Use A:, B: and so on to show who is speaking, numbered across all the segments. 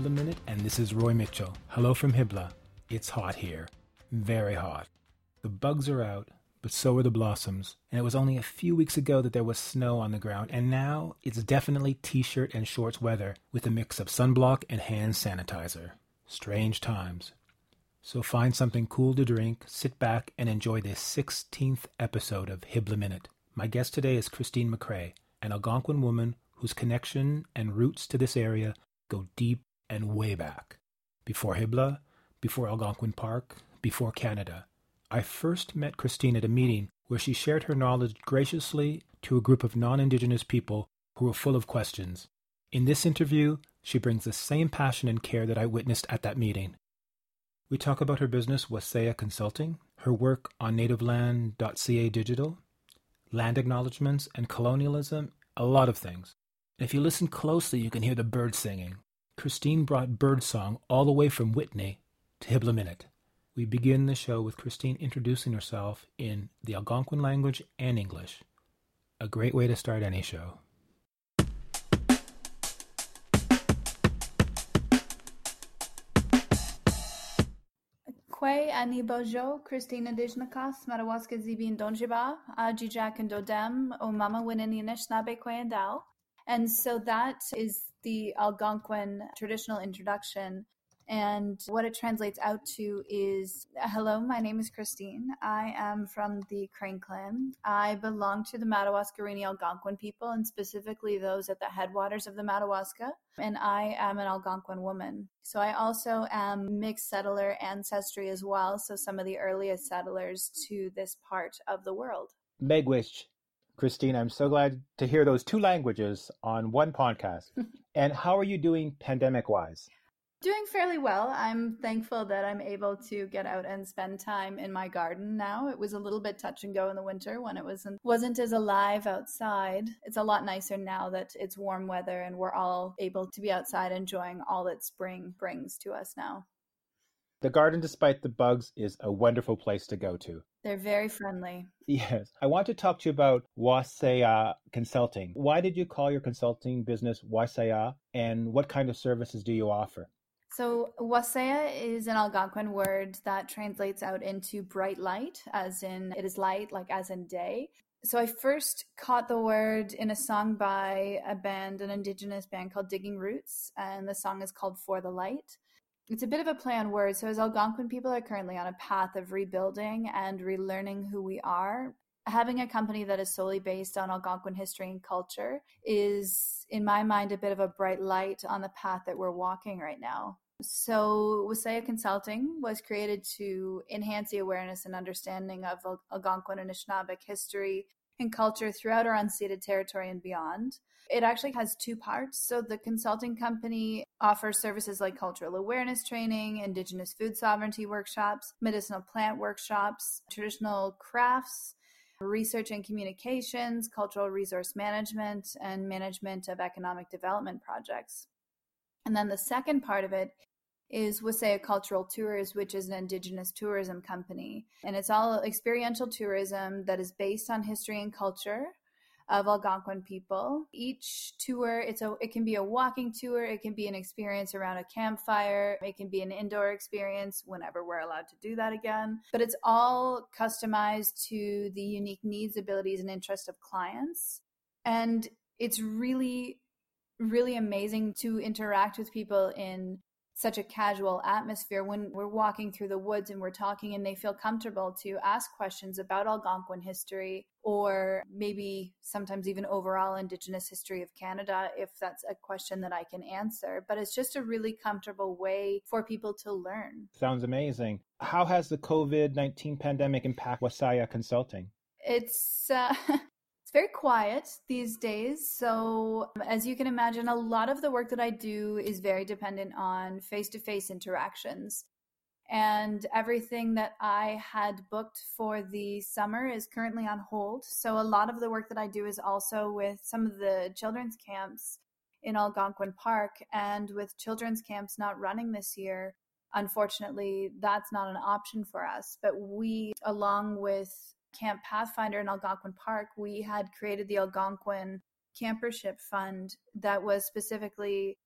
A: Hybla Minute, and this is Roy Mitchell. Hello from Hybla. It's hot here. Very hot. The bugs are out, but so are the blossoms. And it was only a few weeks ago that there was snow on the ground, and now it's definitely t shirt and shorts weather with a mix of sunblock and hand sanitizer. Strange times. So find something cool to drink, sit back, and enjoy this 16th episode of Hybla Minute. My guest today is Christine McRae, an Algonquin woman whose connection and roots to this area go deep and way back. Before Hybla, before Algonquin Park, before Canada. I first met Christine at a meeting where she shared her knowledge graciously to a group of non Indigenous people who were full of questions. In this interview, she brings the same passion and care that I witnessed at that meeting. We talk about her business, Waaseyaa Consulting, her work on nativeland.ca digital, land acknowledgements and colonialism, a lot of things. If you listen closely, you can hear the birds singing. Christine brought birdsong all the way from Whitney to Hybla Minute. We begin the show with Christine introducing herself in the Algonquin language and English. A great way to start any show.
B: Kwe ani bojo, Christina Dijnakas, Madawaska Zibin Donjiba, Ajijak and Dodem, O Mama Winininesh Nabe Kwe and. And so that is the Algonquin traditional introduction. And what it translates out to is Hello, my name is Christine. I am from the Crane clan. I belong to the Madawaskarini Algonquin people, and specifically those at the headwaters of the Madawaska. And I am an Algonquin woman. So I also am mixed settler ancestry as well. So some of the earliest settlers to this part of the world.
A: Miigwech, Christine, I'm so glad to hear those two languages on one podcast. and how are you doing pandemic wise?
B: Doing fairly well. I'm thankful that I'm able to get out and spend time in my garden now. It was a little bit touch and go in the winter when it wasn't wasn't as alive outside. It's a lot nicer now that it's warm weather and we're all able to be outside enjoying all that spring brings to us now.
A: The garden, despite the bugs, is a wonderful place to go to.
B: They're very friendly.
A: Yes. I want to talk to you about Waaseyaa Consulting. Why did you call your consulting business Waaseyaa, and what kind of services do you offer?
B: So, waaseyaa is an Algonquin word that translates out into bright light, as in it is light, like as in day. So, I first caught the word in a song by a band, an indigenous band called Digging Roots, and the song is called For the Light. It's a bit of a play on words. So, as Algonquin people are currently on a path of rebuilding and relearning who we are, having a company that is solely based on Algonquin history and culture is, in my mind, a bit of a bright light on the path that we're walking right now. So, Waaseyaa Consulting was created to enhance the awareness and understanding of Algonquin Anishinaabeg history and culture throughout our unceded territory and beyond. It actually has two parts. So, the consulting company offers services like cultural awareness training, indigenous food sovereignty workshops, medicinal plant workshops, traditional crafts, research and communications, cultural resource management, and management of economic development projects. And then the second part of it is Waaseyaa Cultural Tours, which is an indigenous tourism company. And it's all experiential tourism that is based on history and culture of Algonquin people. Each tour, it's a it can be a walking tour, it can be an experience around a campfire, it can be an indoor experience whenever we're allowed to do that again. But it's all customized to the unique needs, abilities, and interests of clients. And it's really really amazing to interact with people in such a casual atmosphere when we're walking through the woods and we're talking and they feel comfortable to ask questions about Algonquin history or maybe sometimes even overall Indigenous history of Canada if that's a question that I can answer. But it's just a really comfortable way for people to learn.
A: Sounds amazing. How has the COVID 19 pandemic impacted Waaseyaa Consulting?
B: It's uh, it's very quiet these days. So, um, as you can imagine, a lot of the work that I do is very dependent on face to face interactions. And everything that I had booked for the summer is currently on hold. So, a lot of the work that I do is also with some of the children's camps in Algonquin Park. And with children's camps not running this year, unfortunately, that's not an option for us. But we, along with Camp Pathfinder in Algonquin Park, we had created the Algonquin Campership Fund that was specifically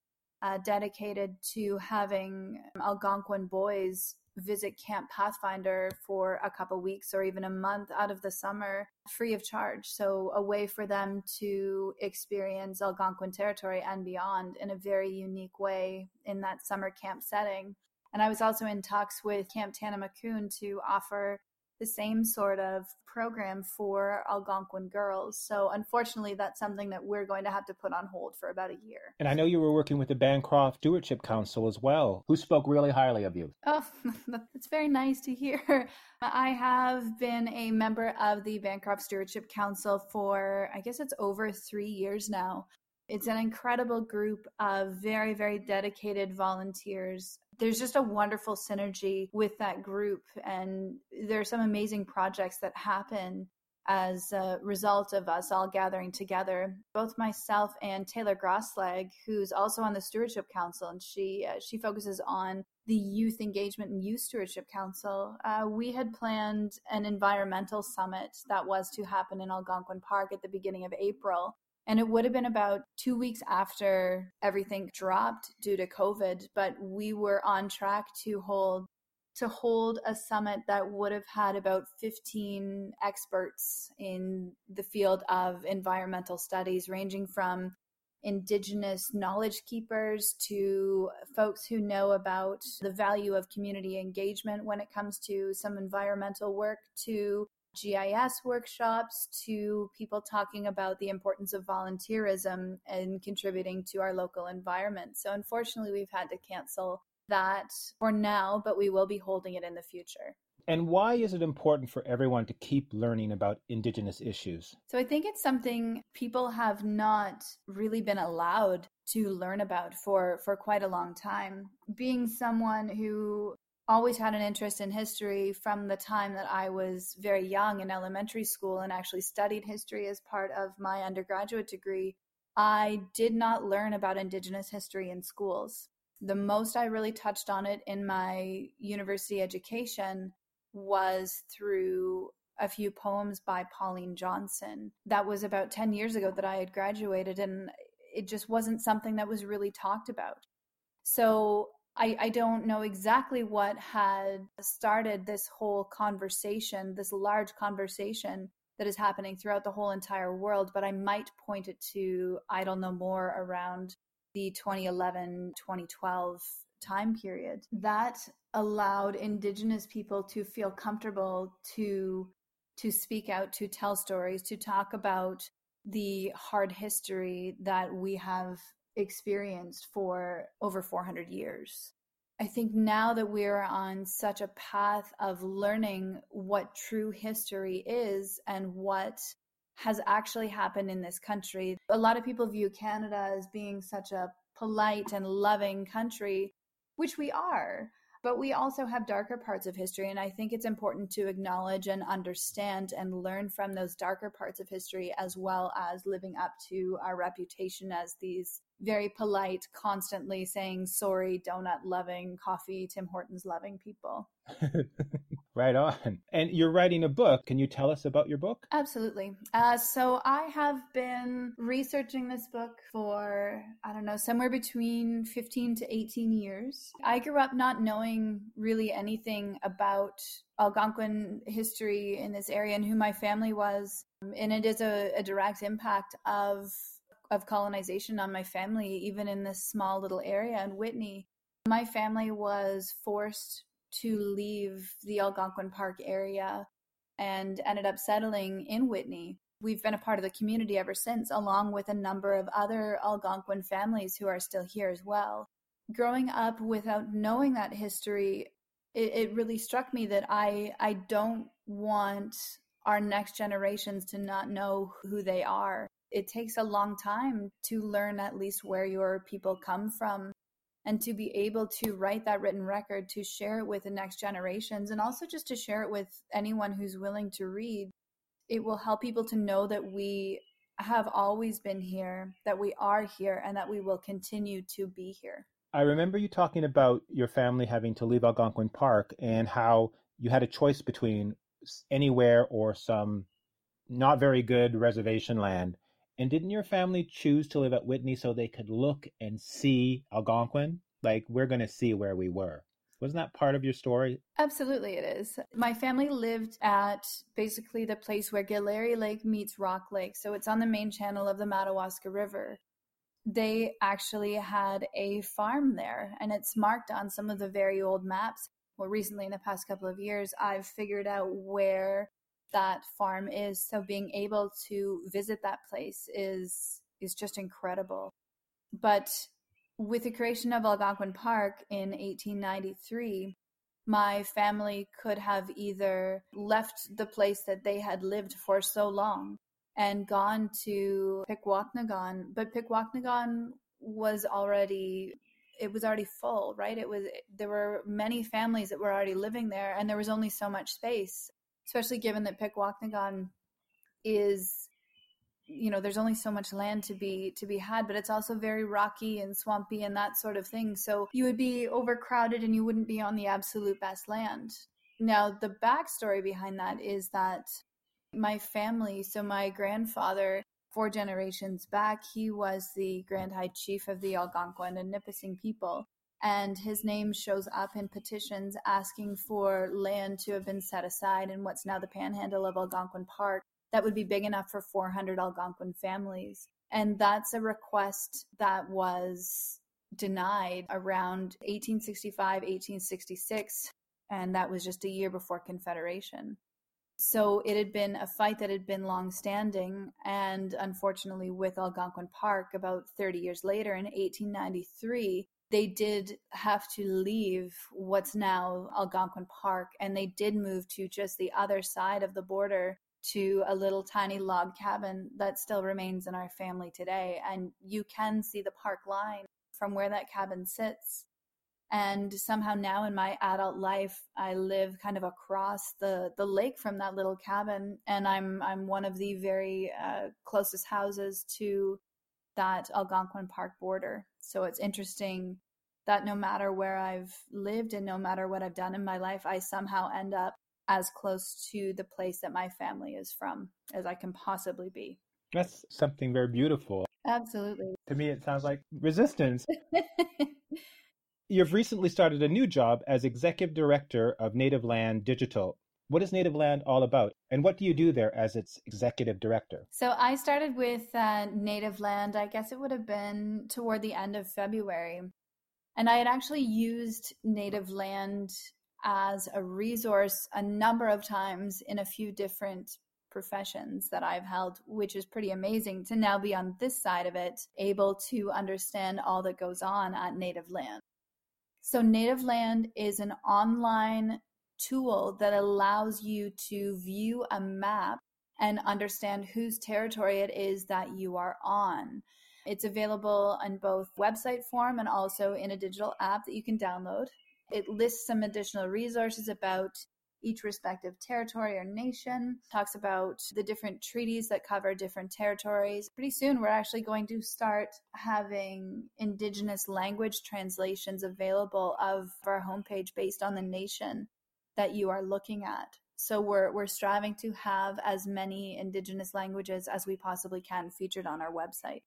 B: uh, dedicated to having Algonquin boys visit Camp Pathfinder for a couple weeks or even a month out of the summer free of charge. So, a way for them to experience Algonquin territory and beyond in a very unique way in that summer camp setting. And I was also in talks with Camp Tanamakoon to offer the same sort of program for Algonquin girls. So unfortunately, that's something that we're going to have to put on hold for about a year.
A: And I know you were working with the Bancroft Stewardship Council as well, who spoke really highly of you.
B: Oh, that's very nice to hear. I have been a member of the Bancroft Stewardship Council for, I guess it's over three years now. It's an incredible group of very, very dedicated volunteers there's just a wonderful synergy with that group. And there are some amazing projects that happen as a result of us all gathering together. Both myself and Taylor Grosslag, who's also on the Stewardship Council, and she uh, she focuses on the Youth Engagement and Youth Stewardship Council. Uh, we had planned an environmental summit that was to happen in Algonquin Park at the beginning of April. And it would have been about two weeks after everything dropped due to COVID, but we were on track to hold to hold a summit that would have had about 15 experts in the field of environmental studies, ranging from indigenous knowledge keepers to folks who know about the value of community engagement when it comes to some environmental work to GIS workshops to people talking about the importance of volunteerism and contributing to our local environment. So, unfortunately, we've had to cancel that for now, but we will be holding it in the future.
A: And why is it important for everyone to keep learning about Indigenous issues?
B: So, I think it's something people have not really been allowed to learn about for, for quite a long time. Being someone who always had an interest in history from the time that I was very young in elementary school and actually studied history as part of my undergraduate degree. I did not learn about Indigenous history in schools. The most I really touched on it in my university education was through a few poems by Pauline Johnson. That was about 10 years ago that I had graduated, and it just wasn't something that was really talked about. So I, I don't know exactly what had started this whole conversation, this large conversation that is happening throughout the whole entire world, but I might point it to Idle No More around the 2011 2012 time period. That allowed Indigenous people to feel comfortable to to speak out, to tell stories, to talk about the hard history that we have experienced for over 400 years. I think now that we're on such a path of learning what true history is and what has actually happened in this country, a lot of people view Canada as being such a polite and loving country, which we are. But we also have darker parts of history, and I think it's important to acknowledge and understand and learn from those darker parts of history as well as living up to our reputation as these very polite, constantly saying sorry, donut loving, coffee, Tim Hortons loving people.
A: right on. And you're writing a book. Can you tell us about your book?
B: Absolutely. Uh, so I have been researching this book for, I don't know, somewhere between 15 to 18 years. I grew up not knowing really anything about Algonquin history in this area and who my family was. And it is a, a direct impact of of colonization on my family, even in this small little area in Whitney. My family was forced to leave the Algonquin Park area and ended up settling in Whitney. We've been a part of the community ever since, along with a number of other Algonquin families who are still here as well. Growing up without knowing that history, it, it really struck me that I I don't want our next generations to not know who they are it takes a long time to learn at least where your people come from and to be able to write that written record to share it with the next generations and also just to share it with anyone who's willing to read. It will help people to know that we have always been here that we are here and that we will continue to be here.
A: I remember you talking about your family having to leave algonquin park and how you had a choice between anywhere or some not very good reservation land And didn't your family choose to live at Whitney so they could look and see Algonquin? Like, we're going to see where we were. Wasn't that part of your story?
B: Absolutely, it is. My family lived at basically the place where Galeairy Lake meets Rock Lake. So it's on the main channel of the Madawaska River. They actually had a farm there, and it's marked on some of the very old maps. Well, recently, in the past couple of years, I've figured out where that farm is. So being able to visit that place is is just incredible. But with the creation of Algonquin Park in 1893, my family could have either left the place that they had lived for so long and gone to Pikwakanagan, but Pikwakanagan was already it was already full, right? It was there were many families that were already living there and there was only so much space, especially given that Pikwakanagan is you know there's only so much land to be to be had but it's also very rocky and swampy and that sort of thing. So you would be overcrowded and you wouldn't be on the absolute best land. Now the backstory behind that is that my family so my grandfather four generations back he was the grand high chief of the algonquin and nipissing people and his name shows up in petitions asking for land to have been set aside in what's now the panhandle of algonquin park that would be big enough for 400 Algonquin families. And that's a request that was denied around 1865, 1866, and that was just a year before Confederation. So it had been a fight that had been long standing, and unfortunately, with Algonquin Park, about 30 years later in 1893, they did have to leave what's now Algonquin Park, and they did move to just the other side of the border to a little tiny log cabin that still remains in our family today. And you can see the park line from where that cabin sits. And somehow now in my adult life, I live kind of across the, the lake from that little cabin, and I'm I'm one of the very uh, closest houses to that Algonquin Park border. So it's interesting that no matter where I've lived and no matter what I've done in my life, I somehow end up as close to the place that my family is from as I can possibly be.
A: That's something very beautiful.
B: Absolutely.
A: To me, it sounds like resistance. You've recently started a new job as executive director of Native Land Digital. What is Native Land all about? And what do you do there as its executive director?
B: So I started with uh, Native Land, I guess it would have been toward the end of February. And I had actually used Native Land as a resource a number of times in a few different professions that I've held, which is pretty amazing to now be on this side of it, able to understand all that goes on at Native Land. So, Native Land is an online tool that allows you to view a map and understand whose territory it is that you are on. It's available in both website form and also in a digital app that you can download. It lists some additional resources about each respective territory or nation, talks about the different treaties that cover different territories. Pretty soon, we're actually going to start having Indigenous language translations available of our homepage based on the nation that you are looking at. So we're we're striving to have as many indigenous languages as we possibly can featured on our website.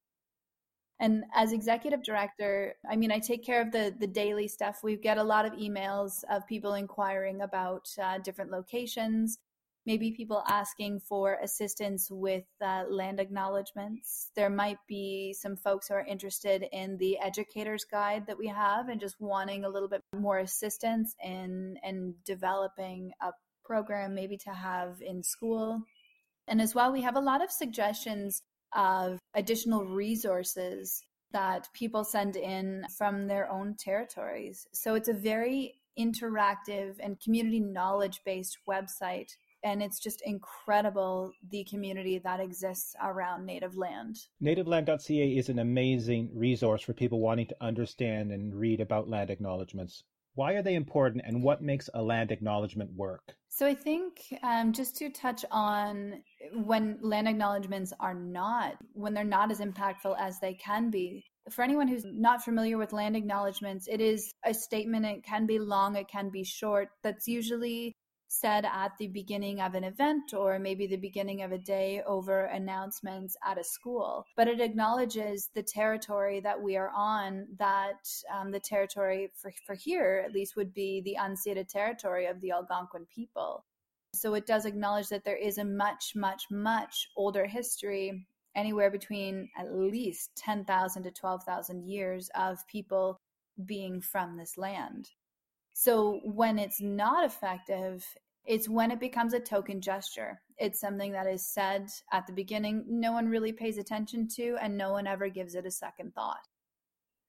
B: And as executive director, I mean, I take care of the the daily stuff. We get a lot of emails of people inquiring about uh, different locations, maybe people asking for assistance with uh, land acknowledgments. There might be some folks who are interested in the educator's guide that we have and just wanting a little bit more assistance in in developing a program maybe to have in school. And as well, we have a lot of suggestions of additional resources that people send in from their own territories. So it's a very interactive and community knowledge based website. And it's just incredible the community that exists around native land.
A: Nativeland.ca is an amazing resource for people wanting to understand and read about land acknowledgements. Why are they important and what makes a land acknowledgement work?
B: So I think um, just to touch on when land acknowledgements are not, when they're not as impactful as they can be. For anyone who's not familiar with land acknowledgements, it is a statement. It can be long, it can be short. That's usually said at the beginning of an event or maybe the beginning of a day over announcements at a school. But it acknowledges the territory that we are on, that um, the territory for, for here, at least, would be the unceded territory of the Algonquin people. So it does acknowledge that there is a much, much, much older history, anywhere between at least 10,000 to 12,000 years of people being from this land. So when it's not effective, it's when it becomes a token gesture. It's something that is said at the beginning, no one really pays attention to, and no one ever gives it a second thought.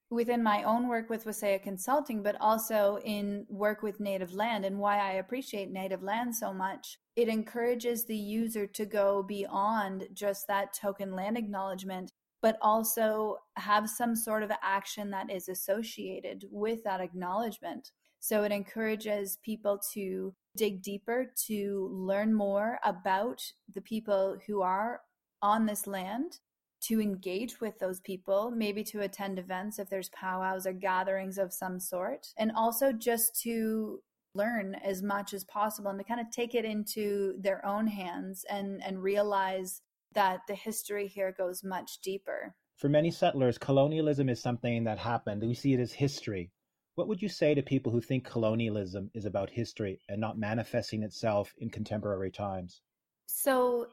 B: Within my own work with Waaseyaa Consulting, but also in work with native land, and why I appreciate native land so much, it encourages the user to go beyond just that token land acknowledgement, but also have some sort of action that is associated with that acknowledgement. So it encourages people to dig deeper, to learn more about the people who are on this land, to engage with those people, maybe to attend events if there's powwows or gatherings of some sort, and also just to learn as much as possible and to kind of take it into their own hands and and realize that the history here goes much deeper.
A: For many settlers, colonialism is something that happened. We see it as history. What would you say to people who think colonialism is about history and not manifesting itself in contemporary times?
B: So,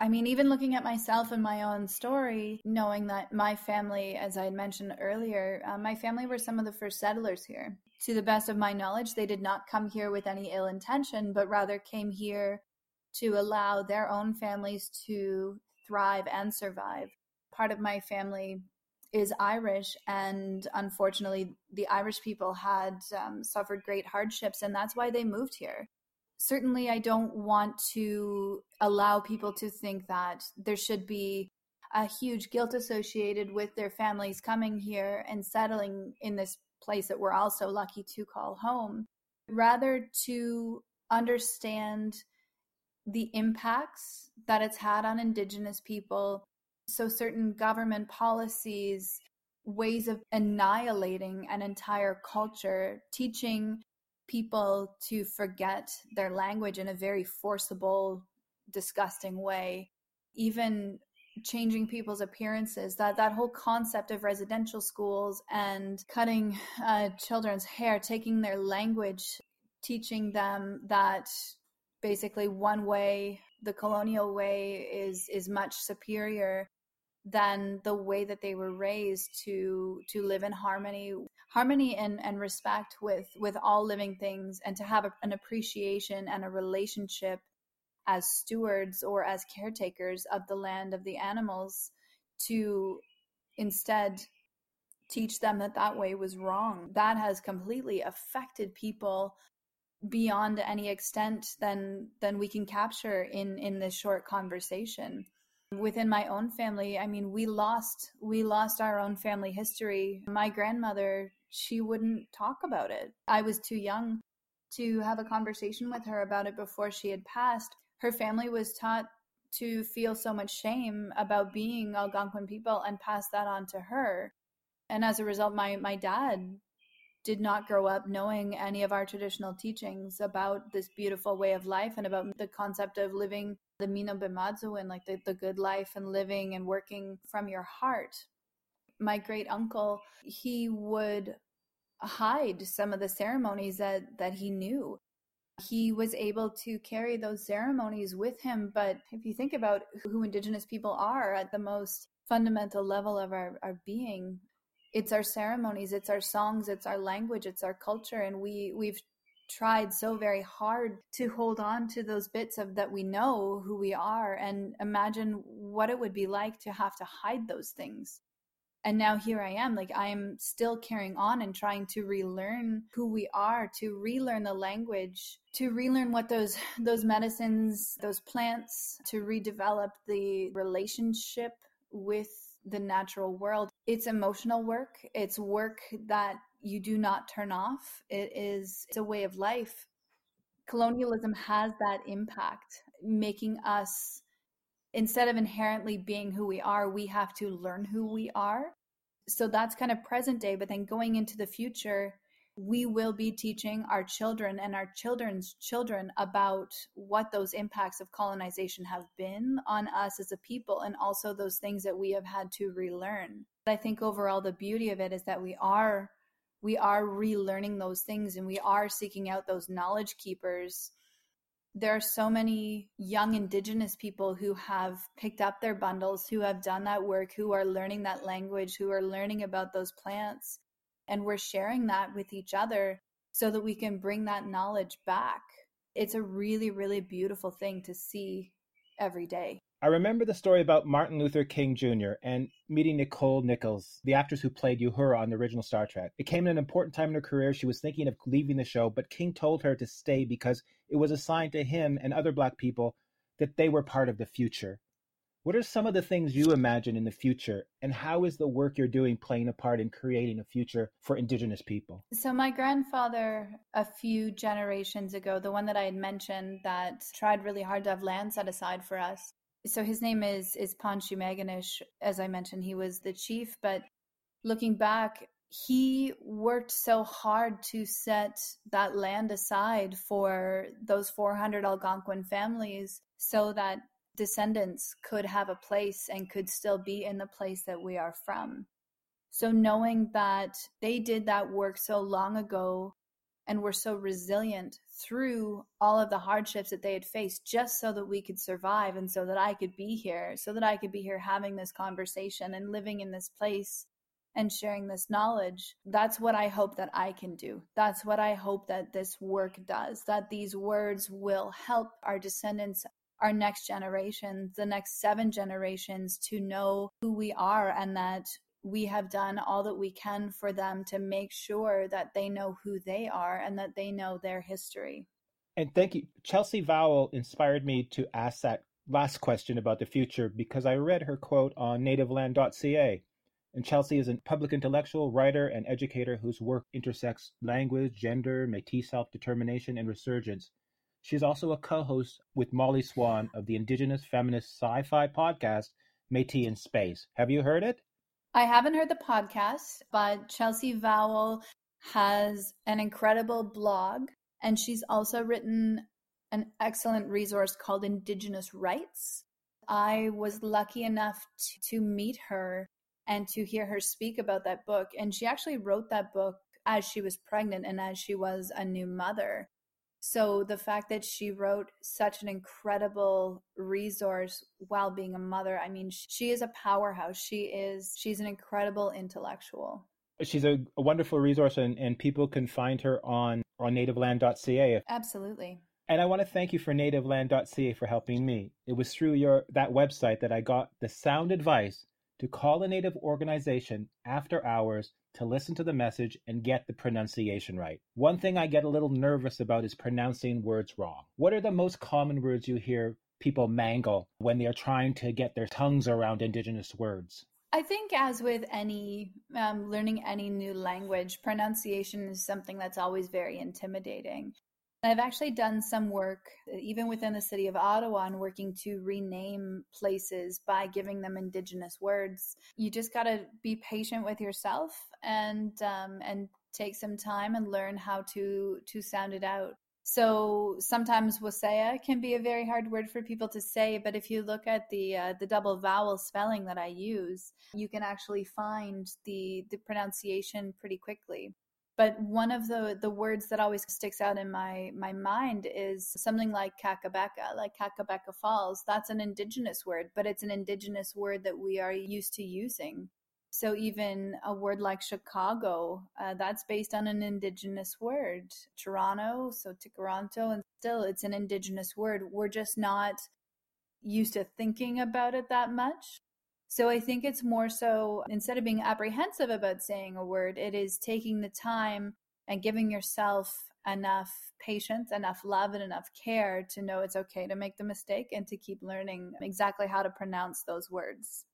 B: I mean, even looking at myself and my own story, knowing that my family, as I had mentioned earlier, uh, my family were some of the first settlers here. To the best of my knowledge, they did not come here with any ill intention, but rather came here to allow their own families to thrive and survive. Part of my family is Irish, and unfortunately, the Irish people had um, suffered great hardships, and that's why they moved here. Certainly, I don't want to allow people to think that there should be a huge guilt associated with their families coming here and settling in this place that we're also lucky to call home. Rather, to understand the impacts that it's had on Indigenous people so, certain government policies, ways of annihilating an entire culture, teaching people to forget their language in a very forcible, disgusting way, even changing people's appearances that that whole concept of residential schools and cutting uh, children's hair taking their language teaching them that basically one way the colonial way is is much superior than the way that they were raised to to live in harmony harmony and, and respect with with all living things and to have a, an appreciation and a relationship as stewards or as caretakers of the land of the animals to instead teach them that that way was wrong. That has completely affected people beyond any extent than than we can capture in in this short conversation within my own family. I mean we lost we lost our own family history. My grandmother she wouldn't talk about it. I was too young to have a conversation with her about it before she had passed. Her family was taught to feel so much shame about being algonquin people and pass that on to her. And as a result my my dad did not grow up knowing any of our traditional teachings about this beautiful way of life and about the concept of living the Mino Bimadzo and like the, the good life and living and working from your heart. My great uncle, he would hide some of the ceremonies that, that he knew. He was able to carry those ceremonies with him. But if you think about who Indigenous people are at the most fundamental level of our, our being, it's our ceremonies, it's our songs, it's our language, it's our culture. And we, we've tried so very hard to hold on to those bits of that we know who we are and imagine what it would be like to have to hide those things and now here i am like i'm still carrying on and trying to relearn who we are to relearn the language to relearn what those those medicines those plants to redevelop the relationship with the natural world it's emotional work it's work that you do not turn off. It is it's a way of life. Colonialism has that impact, making us instead of inherently being who we are, we have to learn who we are. So that's kind of present day, but then going into the future, we will be teaching our children and our children's children about what those impacts of colonization have been on us as a people and also those things that we have had to relearn. I think overall the beauty of it is that we are we are relearning those things and we are seeking out those knowledge keepers. There are so many young indigenous people who have picked up their bundles, who have done that work, who are learning that language, who are learning about those plants and we're sharing that with each other so that we can bring that knowledge back. It's a really, really beautiful thing to see every day.
A: I remember the story about Martin Luther King Jr. and meeting Nichelle Nichols, the actress who played Uhura on the original Star Trek. It came at an important time in her career. She was thinking of leaving the show, but King told her to stay because it was a sign to him and other Black people that they were part of the future. What are some of the things you imagine in the future, and how is the work you're doing playing a part in creating a future for Indigenous people?
B: So, my grandfather, a few generations ago, the one that I had mentioned that tried really hard to have land set aside for us. So, his name is, is Panchi Meganish. As I mentioned, he was the chief, but looking back, he worked so hard to set that land aside for those 400 Algonquin families so that descendants could have a place and could still be in the place that we are from. So, knowing that they did that work so long ago and were so resilient through all of the hardships that they had faced just so that we could survive and so that I could be here, so that I could be here having this conversation and living in this place and sharing this knowledge. That's what I hope that I can do. That's what I hope that this work does, that these words will help our descendants our next generation, the next seven generations to know who we are and that we have done all that we can for them to make sure that they know who they are and that they know their history.
A: And thank you. Chelsea Vowel inspired me to ask that last question about the future because I read her quote on nativeland.ca. And Chelsea is a public intellectual, writer, and educator whose work intersects language, gender, Metis self determination, and resurgence. She's also a co-host with Molly Swain of the Indigenous Feminist Sci-Fi podcast Métis in Space. Have you heard it?
B: I haven't heard the podcast, but Chelsea Vowel has an incredible blog, and she's also written an excellent resource called Indigenous Writes. I was lucky enough to, to meet her and to hear her speak about that book. And she actually wrote that book as she was pregnant and as she was a new mother. So the fact that she wrote such an incredible resource while being a mother, I mean, she is a powerhouse. She is, she's an incredible intellectual.
A: She's a, a wonderful resource, and, and people can find her on, on nativeland.ca.
B: Absolutely.
A: And I want to thank you for nativeland.ca for helping me. It was through your that website that I got the sound advice to call a native organization after hours to listen to the message and get the pronunciation right. One thing I get a little nervous about is pronouncing words wrong. What are the most common words you hear people mangle when they are trying to get their tongues around Indigenous words?
B: I think, as with any um, learning any new language, pronunciation is something that's always very intimidating. I've actually done some work, even within the city of Ottawa, and working to rename places by giving them Indigenous words. You just got to be patient with yourself and um, and take some time and learn how to to sound it out. So sometimes waaseyaa can be a very hard word for people to say, but if you look at the uh, the double vowel spelling that I use, you can actually find the the pronunciation pretty quickly. But one of the the words that always sticks out in my my mind is something like Kakabeka, like Kakabeka Falls. That's an indigenous word, but it's an indigenous word that we are used to using. So even a word like Chicago, uh, that's based on an indigenous word. Toronto, so Tikaranto, and still it's an indigenous word. We're just not used to thinking about it that much. So I think it's more so instead of being apprehensive about saying a word, it is taking the time and giving yourself enough patience, enough love, and enough care to know it's okay to make the mistake and to keep learning exactly how to pronounce those words.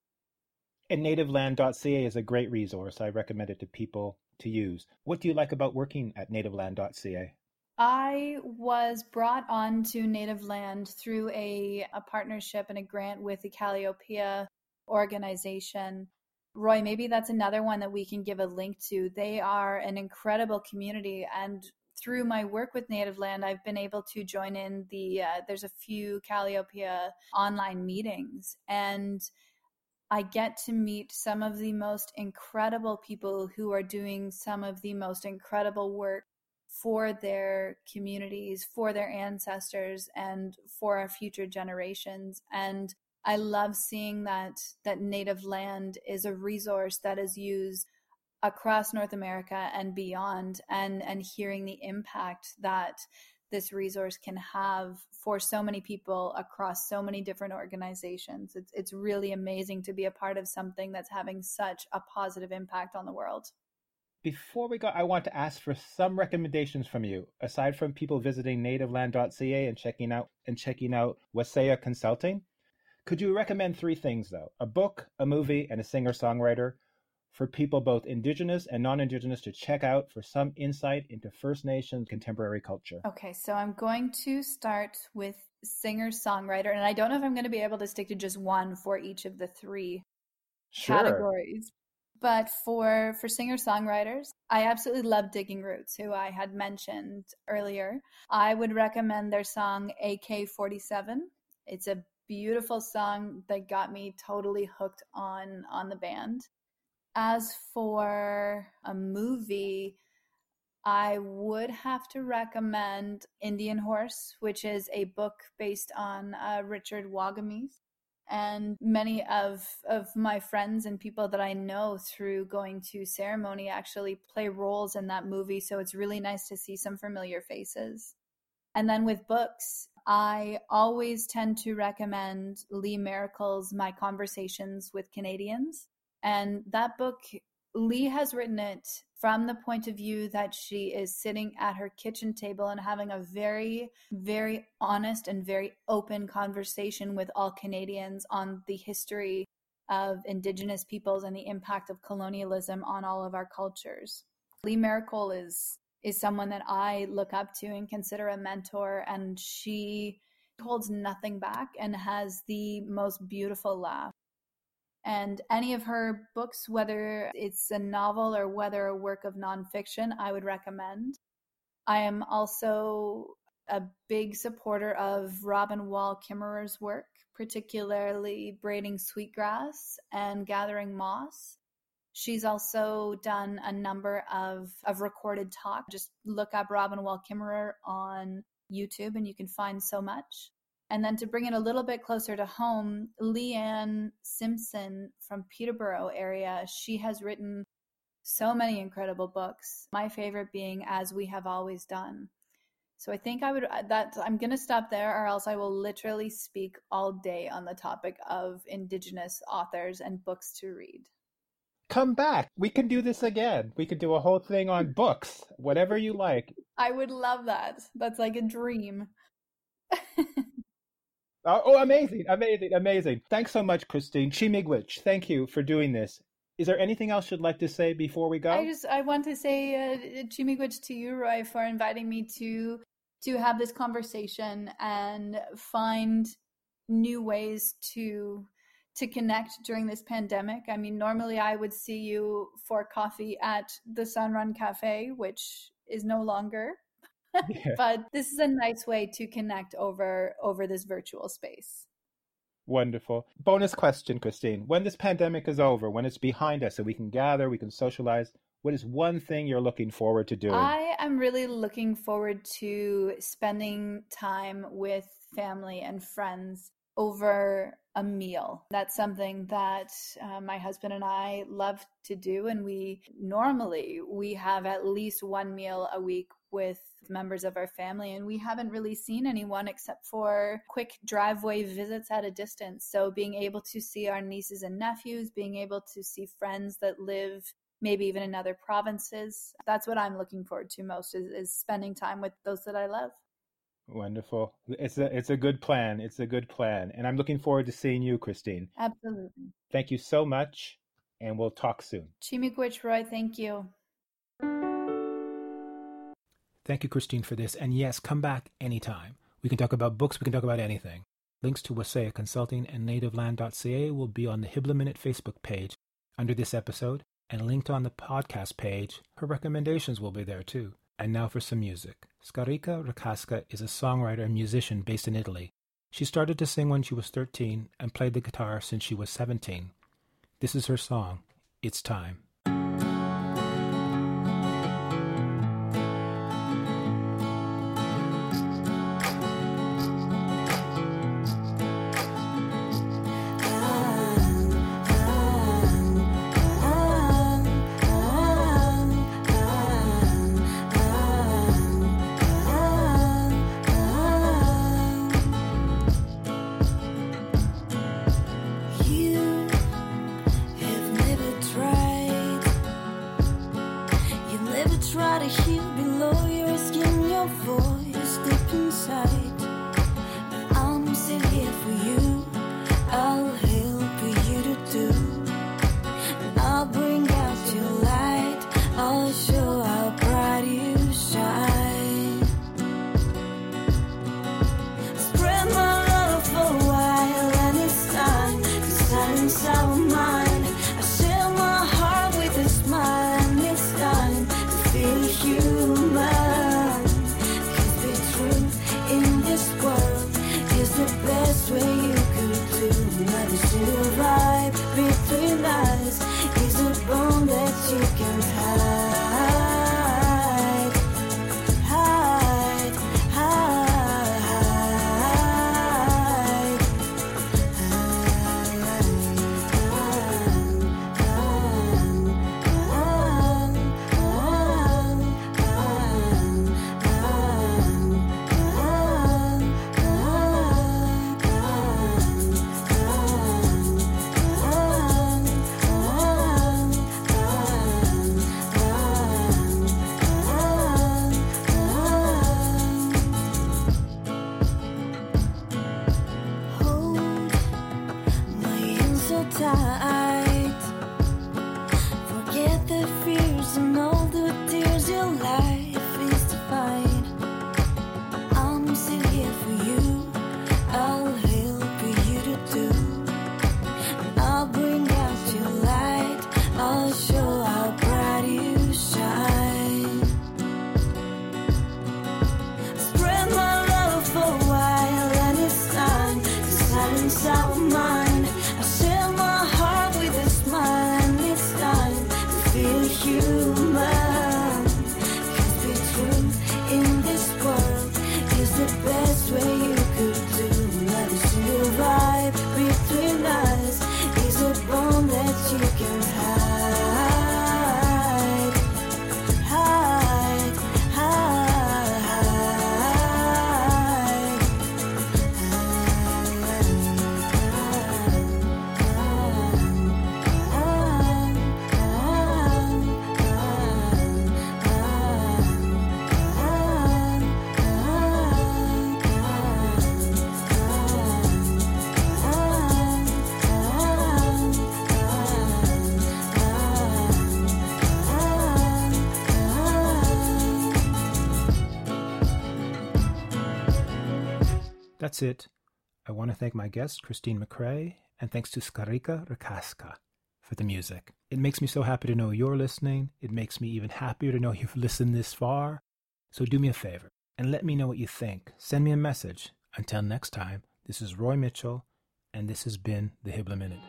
A: And nativeland.ca is a great resource. I recommend it to people to use. What do you like about working at nativeland.ca?
B: I was brought on to Native Land through a, a partnership and a grant with the Kalliopeia organization. Roy, maybe that's another one that we can give a link to. They are an incredible community and through my work with Native Land, I've been able to join in the, uh, there's a few Calliope online meetings, and I get to meet some of the most incredible people who are doing some of the most incredible work for their communities, for their ancestors, and for our future generations. And I love seeing that that native land is a resource that is used across North America and beyond and and hearing the impact that this resource can have for so many people across so many different organizations. It's it's really amazing to be a part of something that's having such a positive impact on the world.
A: Before we go, I want to ask for some recommendations from you. Aside from people visiting nativeland.ca and checking out and checking out Waaseyaa Consulting, could you recommend three things though? A book, a movie, and a singer-songwriter for people both indigenous and non-indigenous to check out for some insight into First Nations contemporary culture.
B: Okay, so I'm going to start with singer-songwriter and I don't know if I'm going to be able to stick to just one for each of the three sure. categories but for for singer songwriters i absolutely love digging roots who i had mentioned earlier i would recommend their song ak-47 it's a beautiful song that got me totally hooked on on the band as for a movie I would have to recommend Indian Horse, which is a book based on uh, Richard Wagamese and many of of my friends and people that I know through going to ceremony actually play roles in that movie so it's really nice to see some familiar faces. And then with books, I always tend to recommend Lee Maracle's My Conversations with Canadians. And that book Lee has written it from the point of view that she is sitting at her kitchen table and having a very, very honest and very open conversation with all Canadians on the history of Indigenous peoples and the impact of colonialism on all of our cultures. Lee Maracle is is someone that I look up to and consider a mentor, and she holds nothing back and has the most beautiful laugh. And any of her books, whether it's a novel or whether a work of nonfiction, I would recommend. I am also a big supporter of Robin Wall Kimmerer's work, particularly braiding sweetgrass and gathering moss. She's also done a number of, of recorded talk. Just look up Robin Wall Kimmerer on YouTube and you can find so much. And then to bring it a little bit closer to home, Leanne Simpson from Peterborough area, she has written so many incredible books. My favorite being As We Have Always Done. So I think I would uh, that I'm going to stop there or else I will literally speak all day on the topic of indigenous authors and books to read.
A: Come back. We can do this again. We could do a whole thing on books, whatever you like.
B: I would love that. That's like a dream.
A: Oh, oh, amazing, amazing, amazing. Thanks so much, Christine. Chi-miigwech, thank you for doing this. Is there anything else you'd like to say before we go?
B: I just I want to say uh, Chi-miigwech to you, Roy, for inviting me to to have this conversation and find new ways to to connect during this pandemic. I mean, normally I would see you for coffee at the Sunrun Cafe, which is no longer. yeah. but this is a nice way to connect over over this virtual space.
A: Wonderful. Bonus question, Christine. When this pandemic is over, when it's behind us and we can gather, we can socialize, what is one thing you're looking forward to doing?
B: I am really looking forward to spending time with family and friends over a meal. That's something that uh, my husband and I love to do and we normally we have at least one meal a week with members of our family and we haven't really seen anyone except for quick driveway visits at a distance so being able to see our nieces and nephews being able to see friends that live maybe even in other provinces that's what i'm looking forward to most is, is spending time with those that i love
A: Wonderful. It's a it's a good plan. It's a good plan. And I'm looking forward to seeing you, Christine.
B: Absolutely.
A: Thank you so much. And we'll talk soon.
B: Chi-miigwech Roy, thank you.
C: Thank you, Christine, for this. And yes, come back anytime. We can talk about books, we can talk about anything. Links to Waaseyaa Consulting and nativeland.ca will be on the Hybla Minute Facebook page. Under this episode, and linked on the podcast page, her recommendations will be there too. And now for some music. Scarica Ricasca is a songwriter and musician based in Italy. She started to sing when she was 13 and played the guitar since she was 17. This is her song, It's Time.
D: salve.
C: That's it. I want to thank my guest, Christine McRae, and thanks to Scarica Ricasca for the music. It makes me so happy to know you're listening. It makes me even happier to know you've listened this far. So do me a favor and let me know what you think. Send me a message. Until next time, this is Roy Mitchell, and this has been the Hybla Minute.